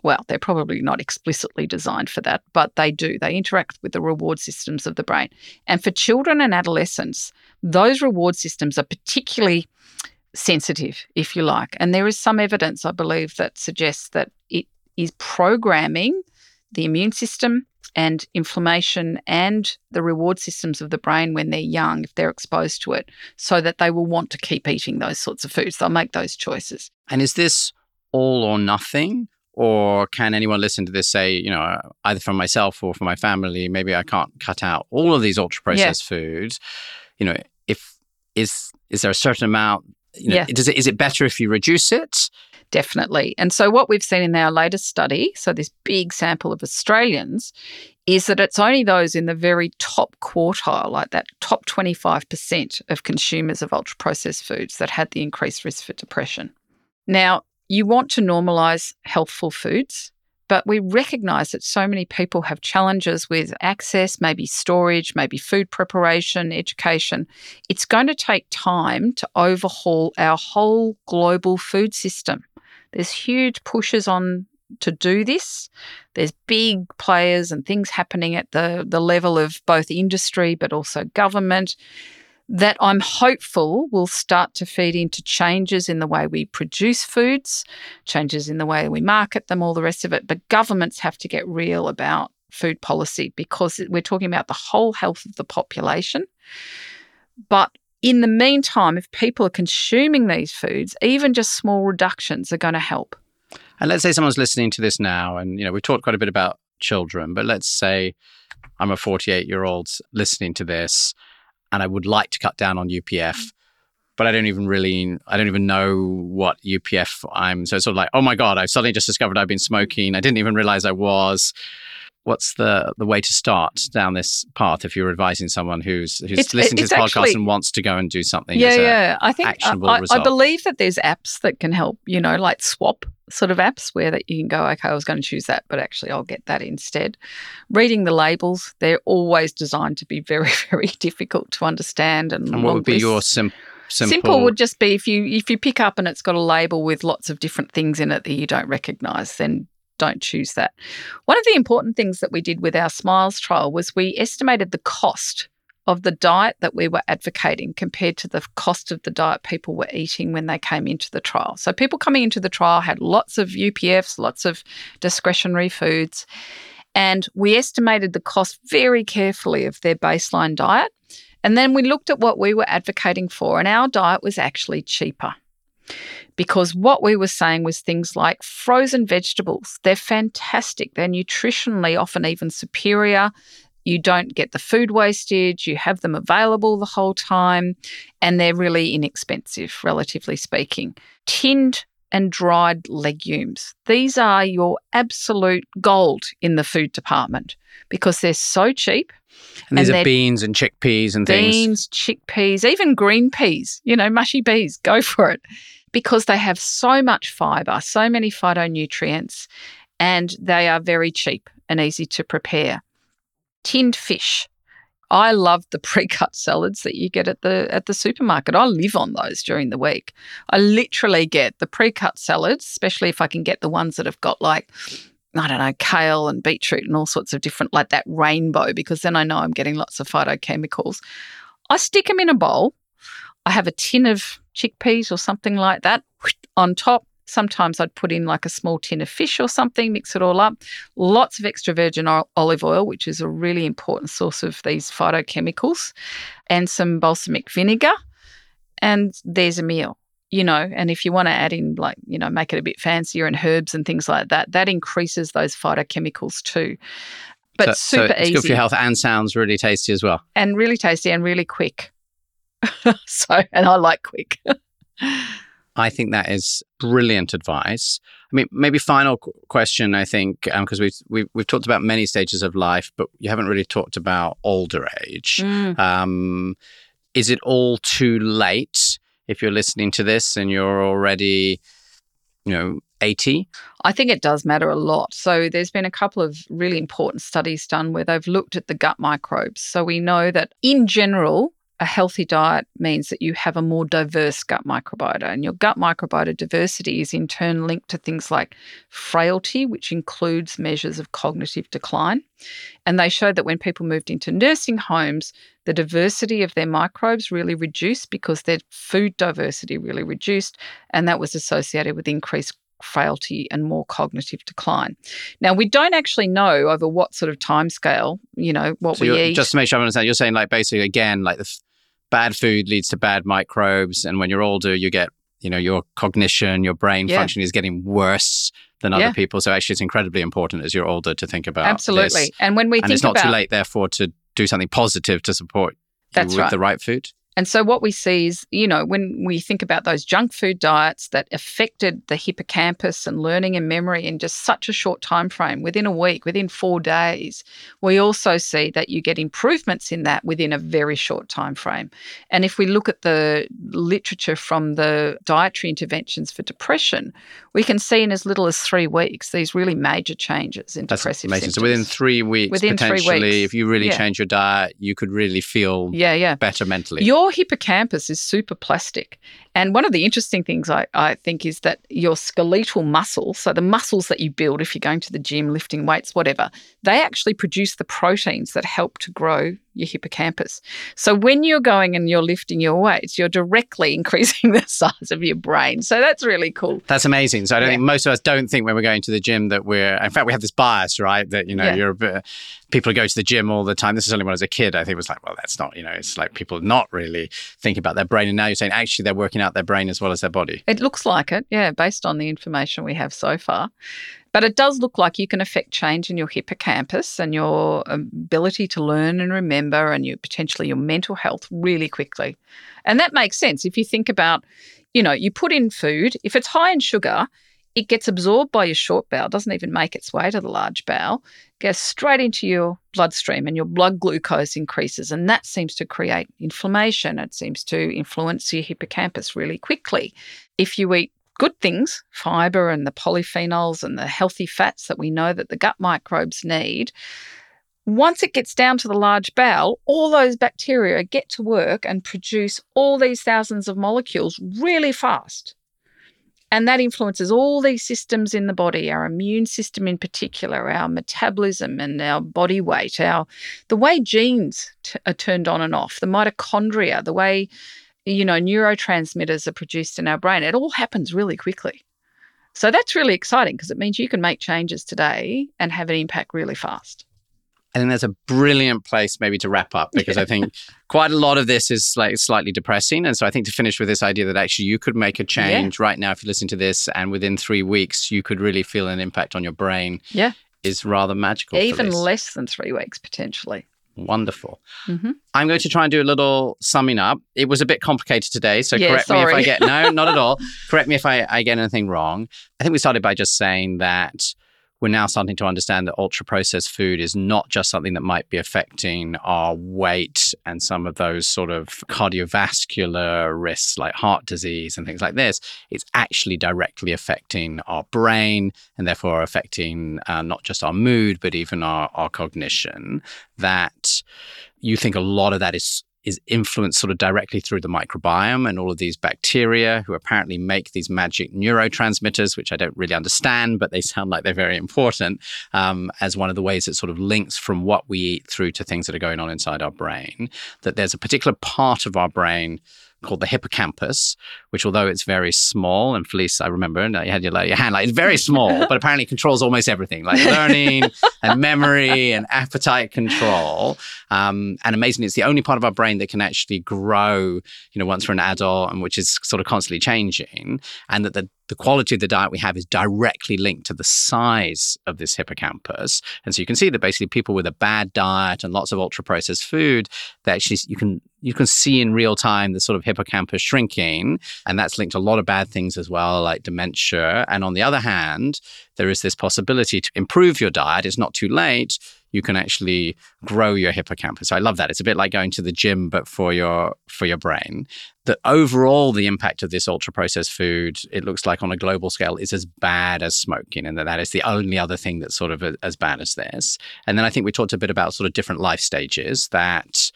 Well, they're probably not explicitly designed for that, but they do. They interact with the reward systems of the brain. And for children and adolescents, those reward systems are particularly sensitive, if you like. And there is some evidence, I believe, that suggests that it is programming the immune system and inflammation and the reward systems of the brain when they're young, if they're exposed to it, so that they will want to keep eating those sorts of foods. They'll make those choices. And is this all or nothing? Or can anyone listen to this say, you know, either from myself or from my family, maybe I can't cut out all of these ultra processed foods? You know, if is is there a certain amount? You know, Yeah. Does it is it better if you reduce it? Definitely. And so, what we've seen in our latest study, so this big sample of Australians, is that it's only those in the very top quartile, like that top 25% of consumers of ultra processed foods, that had the increased risk for depression. Now, you want to normalise healthful foods, but we recognise that so many people have challenges with access, maybe storage, maybe food preparation, education. It's going to take time to overhaul our whole global food system. There's huge pushes on to do this. There's big players and things happening at the, the level of both industry but also government that I'm hopeful will start to feed into changes in the way we produce foods, changes in the way we market them, all the rest of it. But governments have to get real about food policy because we're talking about the whole health of the population. But in the meantime, if people are consuming these foods, even just small reductions are going to help. And let's say someone's listening to this now, and you know, we've talked quite a bit about children, but let's say I'm a 48 year old listening to this, and I would like to cut down on UPF, mm. but I don't even really, I don't even know what UPF I'm. So it's sort of like, oh my god, I've suddenly just discovered I've been smoking. I didn't even realize I was. What's the the way to start down this path if you're advising someone who's who's It's- listening to this podcast and wants to go and do something? Yeah, yeah. I think I, actionable I, I believe that there's apps that can help. You know, like Swap sort of apps where that you can go. Okay, I was going to choose that, but actually I'll get that instead. Reading the labels, they're always designed to be very, very difficult to understand. And, And what would be your lists. sim- simple? Simple would just be if you if you pick up and it's got a label with lots of different things in it that you don't recognize, then don't choose that. One of the important things that we did with our Smiles trial was we estimated the cost of the diet that we were advocating compared to the cost of the diet people were eating when they came into the trial. So people coming into the trial had lots of UPFs, lots of discretionary foods, and we estimated the cost very carefully of their baseline diet. And then we looked at what we were advocating for, and our diet was actually cheaper. Because what we were saying was things like frozen vegetables. They're fantastic. They're nutritionally often even superior. You don't get the food wastage. You have them available the whole time, and they're really inexpensive, relatively speaking. Tinned and dried legumes. These are your absolute gold in the food department because they're so cheap and these and are they're beans and chickpeas and things. beans, chickpeas, even green peas, you know, mushy peas, go for it. Because they have so much fiber, so many phytonutrients, and they are very cheap and easy to prepare. Tinned fish. I love the pre-cut salads that you get at the at the supermarket. I live on those during the week. I literally get the pre-cut salads, especially if I can get the ones that have got like I don't know, kale and beetroot and all sorts of different, like that rainbow, because then I know I'm getting lots of phytochemicals. I stick them in a bowl. I have a tin of chickpeas or something like that on top. Sometimes I'd put in like a small tin of fish or something, mix it all up. Lots of extra virgin olive oil, which is a really important source of these phytochemicals, and some balsamic vinegar. And there's a meal you know, and if you want to add in like, you know, make it a bit fancier and herbs and things like that, that increases those phytochemicals too. But so, super so it's easy good for your health and sounds really tasty as well. and really tasty and really quick. so, and I like quick. I think that is brilliant advice. I mean, maybe final question. I think because we've, we've we've talked about many stages of life, but you haven't really talked about older age. Mm. Um, is it all too late if you're listening to this and you're already, you know, 80? I think it does matter a lot. So, there's been a couple of really important studies done where they've looked at the gut microbes. So, we know that in general, a healthy diet means that you have a more diverse gut microbiota, and your gut microbiota diversity is in turn linked to things like frailty, which includes measures of cognitive decline. And they showed that when people moved into nursing homes, the diversity of their microbes really reduced because their food diversity really reduced, and that was associated with increased frailty and more cognitive decline. Now, we don't actually know over what sort of time scale, you know, what So we eat. just to make sure I understand, you're saying like basically again, like the bad food leads to bad microbes, and when you're older, you get you know your cognition, your brain Yeah. function is getting worse than other Yeah. people. So actually, it's incredibly important as you're older to think about Absolutely. this. And when we think and think it's not about too late, therefore, to do something positive to support you That's with right. the right food. And so, what we see is, you know, when we think about those junk food diets that affected the hippocampus and learning and memory in just such a short time frame, within a week, within four days, we also see that you get improvements in that within a very short time frame. And if we look at the literature from the dietary interventions for depression, we can see in as little as three weeks these really major changes in That's depressive amazing. symptoms. So within three weeks, Within three potentially, weeks. if you really Yeah. change your diet, you could really feel yeah, yeah. better mentally. Your hippocampus is super plastic. And one of the interesting things I, I think is that your skeletal muscle, so the muscles that you build if you're going to the gym, lifting weights, whatever, they actually produce the proteins that help to grow your hippocampus. So when you're going and you're lifting your weights, you're directly increasing the size of your brain. So that's really cool. That's amazing. So I don't Yeah. think most of us don't think when we're going to the gym that we're. In fact, we have this bias, right? That you know, Yeah. you're a bit, people who go to the gym all the time. This is only when I was a kid. I think it was like, well, that's not. You know, it's like people not really thinking about their brain, and now you're saying actually they're working out their brain as well as their body. It looks like it, yeah, based on the information we have so far. But it does look like you can affect change in your hippocampus and your um, ability to learn and remember and your potentially your mental health really quickly. And that makes sense if you think about, you know, you put in food, if it's high in sugar, it gets absorbed by your short bowel, doesn't even make its way to the large bowel, goes straight into your bloodstream and your blood glucose increases. And that seems to create inflammation. It seems to influence your hippocampus really quickly. If you eat good things, fiber and the polyphenols and the healthy fats that we know that the gut microbes need, once it gets down to the large bowel, all those bacteria get to work and produce all these thousands of molecules really fast. And that influences all these systems in the body, our immune system in particular, our metabolism and our body weight, our the way genes t- are turned on and off, the mitochondria, the way you know neurotransmitters are produced in our brain. It all happens really quickly. So that's really exciting because it means you can make changes today and have an impact really fast. I think that's a brilliant place maybe to wrap up because I think quite a lot of this is like slightly depressing. And so I think to finish with this idea that actually you could make a change right now if you listen to this and within three weeks you could really feel an impact on your brain Yeah. is rather magical. Even less than three weeks potentially. Wonderful. hmm I'm going to try and do a little summing up. It was a bit complicated today, so Yeah, correct me if I get no, not at all. Correct me if I, I get anything wrong. I think we started by just saying that we're now starting to understand that ultra processed food is not just something that might be affecting our weight and some of those sort of cardiovascular risks like heart disease and things like this. It's actually directly affecting our brain and therefore affecting uh, not just our mood, but even our, our cognition. That you think a lot of that is is influenced sort of directly through the microbiome and all of these bacteria who apparently make these magic neurotransmitters, which I don't really understand, but they sound like they're very important um, as one of the ways it sort of links from what we eat through to things that are going on inside our brain. That there's a particular part of our brain called the hippocampus, which although it's very small, and Felice, I remember, and you had your, like, your hand, like it's very small, but apparently it controls almost everything, like learning and memory and appetite control. Um, and amazingly, it's the only part of our brain that can actually grow, you know, once we're an adult and which is sort of constantly changing. And that the, the quality of the diet we have is directly linked to the size of this hippocampus. And so you can see that basically people with a bad diet and lots of ultra processed food, that actually you can you can see in real time the sort of hippocampus shrinking. And that's linked to a lot of bad things as well, like dementia. And on the other hand, there is this possibility to improve your diet. It's not too late. You can actually grow your hippocampus. So I love that. It's a bit like going to the gym, but for your for your brain. That overall, the impact of this ultra processed food, it looks like on a global scale, is as bad as smoking, and that that is the only other thing that's sort of a, as bad as this. And then I think we talked a bit about sort of different life stages that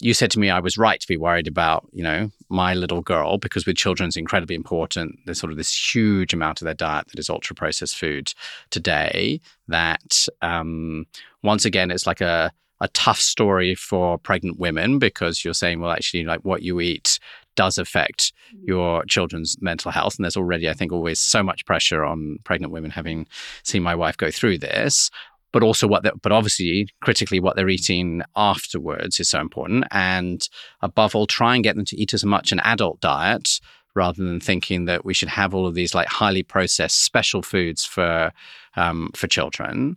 you said to me I was right to be worried about, you know, my little girl because with children it's incredibly important. There's sort of this huge amount of their diet that is ultra processed food today. That um, once again, it's like a a tough story for pregnant women because you're saying, well, actually, like what you eat does affect mm. your children's mental health. And there's already, I think, always so much pressure on pregnant women having seen my wife go through this but also what, but obviously critically, what they're eating afterwards is so important. And above all, try and get them to eat as much an adult diet rather than thinking that we should have all of these like highly processed special foods for um, for children.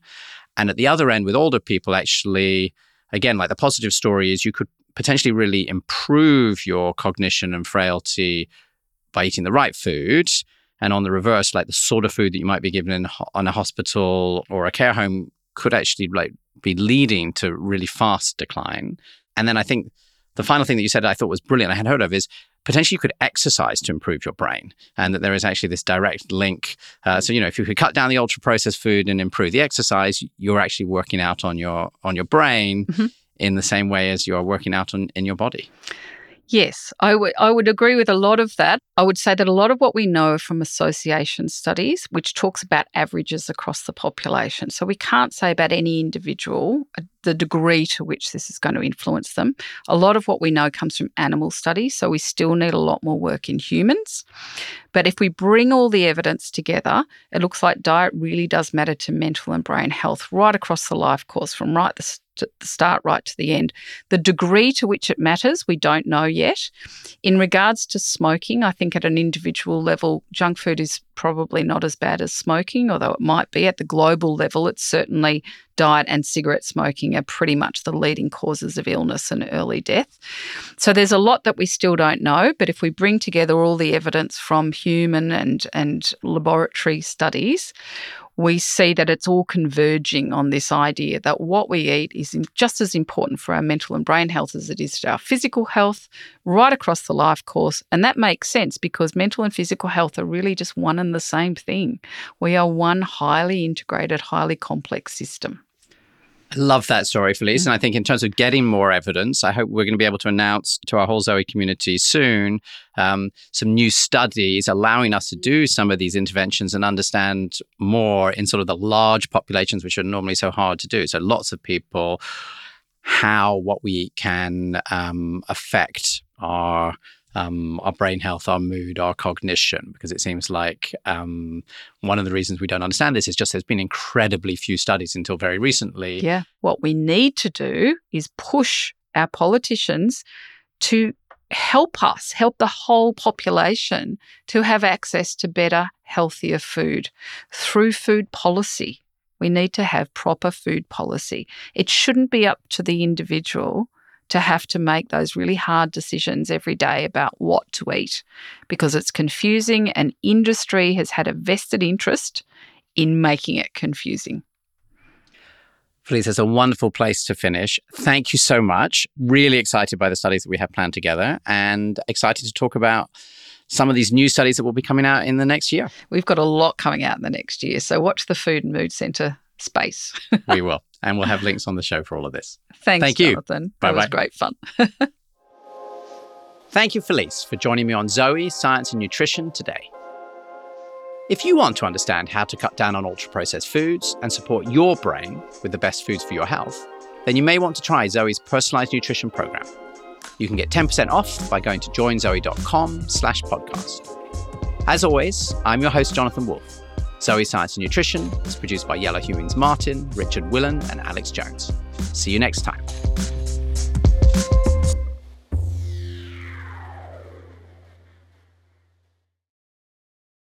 And at the other end, with older people, actually, again, like the positive story is you could potentially really improve your cognition and frailty by eating the right food. And on the reverse, like the sort of food that you might be given in, on a hospital or a care home could actually like be leading to really fast decline. And then I think the final thing that you said I thought was brilliant, I had heard of is potentially you could exercise to improve your brain and that there is actually this direct link. Uh, so, you know, if you could cut down the ultra processed food and improve the exercise, you're actually working out on your on your brain mm-hmm. in the same way as you're working out on in your body. Yes, I would I would agree with a lot of that. I would say that a lot of what we know from association studies, which talks about averages across the population. So we can't say about any individual uh, the degree to which this is going to influence them. A lot of what we know comes from animal studies, so we still need a lot more work in humans. But if we bring all the evidence together, it looks like diet really does matter to mental and brain health right across the life course, from right the the start right to the end. The degree to which it matters, we don't know yet. In regards to smoking, I think at an individual level, junk food is probably not as bad as smoking, although it might be at the global level. It's certainly diet and cigarette smoking are pretty much the leading causes of illness and early death. So there's a lot that we still don't know, but if we bring together all the evidence from human and, and laboratory studies, we see that it's all converging on this idea that what we eat is just as important for our mental and brain health as it is to our physical health, right across the life course. And that makes sense because mental and physical health are really just one and the same thing. We are one highly integrated, highly complex system. I love that story, Felice. Mm-hmm. And I think in terms of getting more evidence, I hope we're going to be able to announce to our whole Zoe community soon um, some new studies allowing us to do some of these interventions and understand more in sort of the large populations, which are normally so hard to do. So lots of people, how what we eat can um, affect our um, our brain health, our mood, our cognition, because it seems like um, one of the reasons we don't understand this is just there's been incredibly few studies until very recently. Yeah. What we need to do is push our politicians to help us, help the whole population to have access to better, healthier food through food policy. We need to have proper food policy. It shouldn't be up to the individual to have to make those really hard decisions every day about what to eat because it's confusing and industry has had a vested interest in making it confusing. Felice, it's a wonderful place to finish. Thank you so much. Really excited by the studies that we have planned together and excited to talk about some of these new studies that will be coming out in the next year. We've got a lot coming out in the next year. So watch the Food and Mood Centre space. we will. And we'll have links on the show for all of this. Thanks, Thank you. Jonathan. That was great fun. Thank you, Felice, for joining me on Zoe, Science and Nutrition today. If you want to understand how to cut down on ultra processed foods and support your brain with the best foods for your health, then you may want to try Zoe's personalized nutrition program. You can get 10% off by going to joinzoe.com slash podcast. As always, I'm your host, Jonathan Wolf. Zoe Science and Nutrition is produced by Yellow Humans Martin, Richard Willen, and Alex Jones. See you next time.